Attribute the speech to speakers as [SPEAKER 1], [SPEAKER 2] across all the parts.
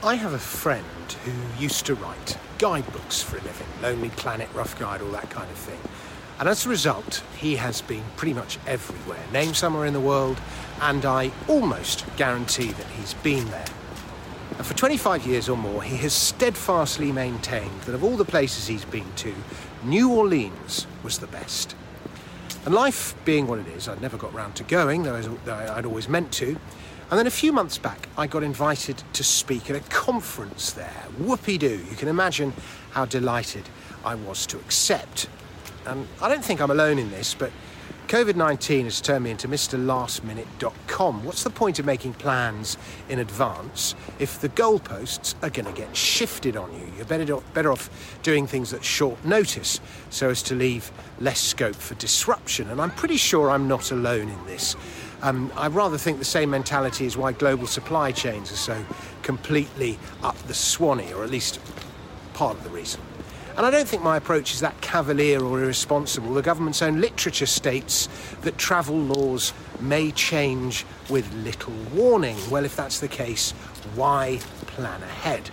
[SPEAKER 1] I have a friend who used to write guidebooks for a living Lonely Planet, Rough Guide, all that kind of thing. And as a result, he has been pretty much everywhere, named somewhere in the world, and I almost guarantee that he's been there. And for 25 years or more, he has steadfastly maintained that of all the places he's been to, New Orleans was the best. And life being what it is, I'd never got round to going, though I'd always meant to. And then a few months back, I got invited to speak at a conference there. Whoopee doo. You can imagine how delighted I was to accept. And I don't think I'm alone in this, but COVID 19 has turned me into MrLastMinute.com. What's the point of making plans in advance if the goalposts are going to get shifted on you? You're better, better off doing things at short notice so as to leave less scope for disruption. And I'm pretty sure I'm not alone in this. Um, I rather think the same mentality is why global supply chains are so completely up the swanny, or at least part of the reason. And I don't think my approach is that cavalier or irresponsible. The government's own literature states that travel laws may change with little warning. Well, if that's the case, why plan ahead?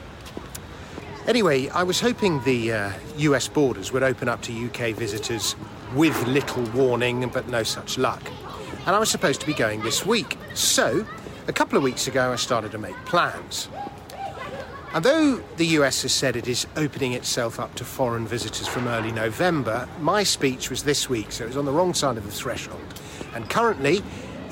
[SPEAKER 1] Anyway, I was hoping the uh, US borders would open up to UK visitors with little warning, but no such luck and I was supposed to be going this week. So, a couple of weeks ago, I started to make plans. And though the US has said it is opening itself up to foreign visitors from early November, my speech was this week, so it was on the wrong side of the threshold. And currently,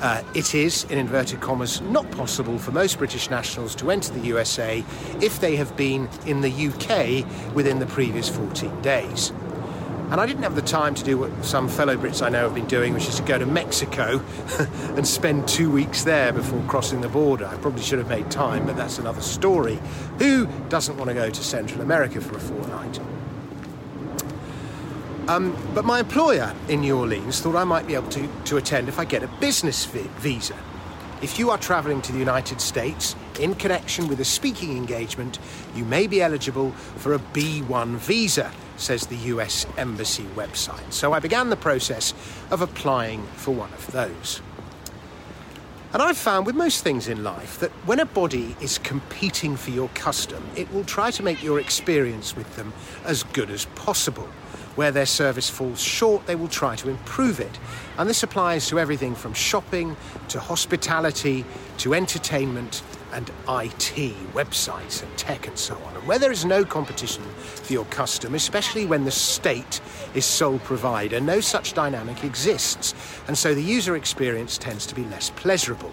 [SPEAKER 1] uh, it is, in inverted commas, not possible for most British nationals to enter the USA if they have been in the UK within the previous 14 days. And I didn't have the time to do what some fellow Brits I know have been doing, which is to go to Mexico and spend two weeks there before crossing the border. I probably should have made time, but that's another story. Who doesn't want to go to Central America for a fortnight? Um, but my employer in New Orleans thought I might be able to, to attend if I get a business vi- visa. If you are travelling to the United States in connection with a speaking engagement, you may be eligible for a B1 visa says the US Embassy website. So I began the process of applying for one of those. And I've found with most things in life that when a body is competing for your custom, it will try to make your experience with them as good as possible. Where their service falls short, they will try to improve it. And this applies to everything from shopping to hospitality to entertainment and IT, websites and tech and so on. And where there is no competition for your custom, especially when the state is sole provider, no such dynamic exists. And so the user experience tends to be less pleasurable.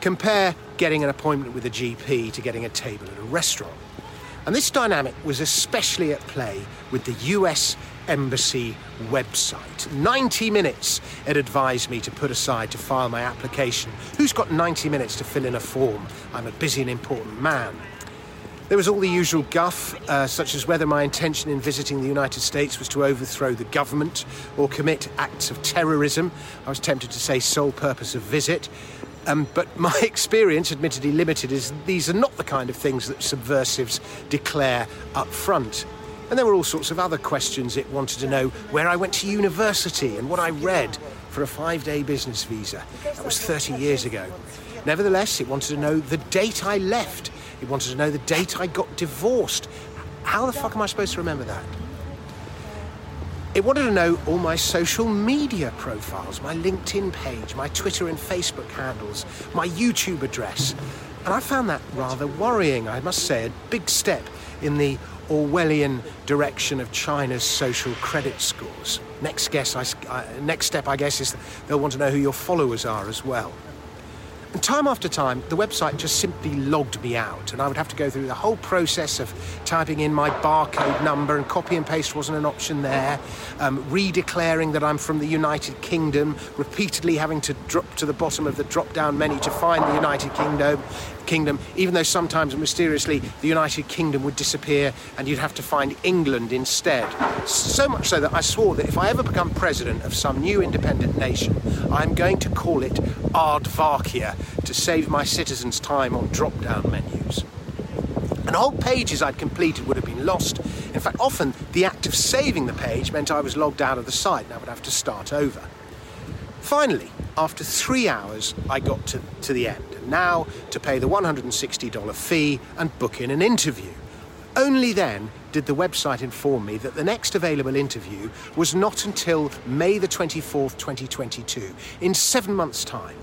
[SPEAKER 1] Compare getting an appointment with a GP to getting a table at a restaurant. And this dynamic was especially at play with the US Embassy website. 90 minutes it advised me to put aside to file my application. Who's got 90 minutes to fill in a form? I'm a busy and important man. There was all the usual guff, uh, such as whether my intention in visiting the United States was to overthrow the government or commit acts of terrorism. I was tempted to say sole purpose of visit. Um, but my experience, admittedly limited, is these are not the kind of things that subversives declare up front. And there were all sorts of other questions. It wanted to know where I went to university and what I read for a five day business visa. That was 30 years ago. Nevertheless, it wanted to know the date I left. It wanted to know the date I got divorced. How the fuck am I supposed to remember that? It wanted to know all my social media profiles, my LinkedIn page, my Twitter and Facebook handles, my YouTube address. And I found that rather worrying, I must say, a big step in the Orwellian direction of China's social credit scores. Next, guess, I, uh, next step, I guess, is they'll want to know who your followers are as well. And time after time, the website just simply logged me out, and I would have to go through the whole process of typing in my barcode number, and copy and paste wasn't an option there, um, redeclaring that I'm from the United Kingdom, repeatedly having to drop to the bottom of the drop down menu to find the United Kingdom, Kingdom, even though sometimes mysteriously the United Kingdom would disappear and you'd have to find England instead. So much so that I swore that if I ever become president of some new independent nation, I'm going to call it Aardvarkia to save my citizens time on drop down menus. And whole pages I'd completed would have been lost. In fact, often the act of saving the page meant I was logged out of the site and I would have to start over. Finally, After three hours, I got to, to the end. And now to pay the $160 fee and book in an interview. Only then did the website inform me that the next available interview was not until May the 24th, 2022, in seven months' time.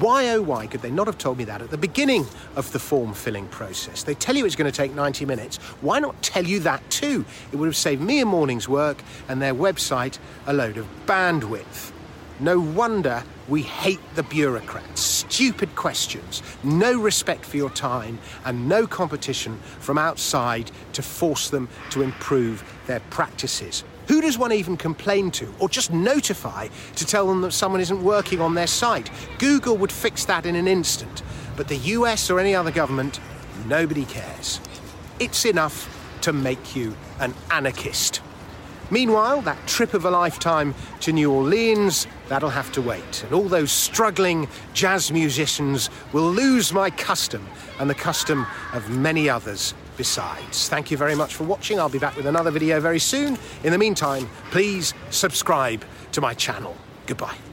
[SPEAKER 1] Why, oh, why could they not have told me that at the beginning of the form filling process? They tell you it's going to take 90 minutes. Why not tell you that too? It would have saved me a morning's work and their website a load of bandwidth. No wonder we hate the bureaucrats. Stupid questions, no respect for your time, and no competition from outside to force them to improve their practices. Who does one even complain to or just notify to tell them that someone isn't working on their site? Google would fix that in an instant, but the US or any other government, nobody cares. It's enough to make you an anarchist. Meanwhile, that trip of a lifetime to New Orleans, that'll have to wait. And all those struggling jazz musicians will lose my custom and the custom of many others besides. Thank you very much for watching. I'll be back with another video very soon. In the meantime, please subscribe to my channel. Goodbye.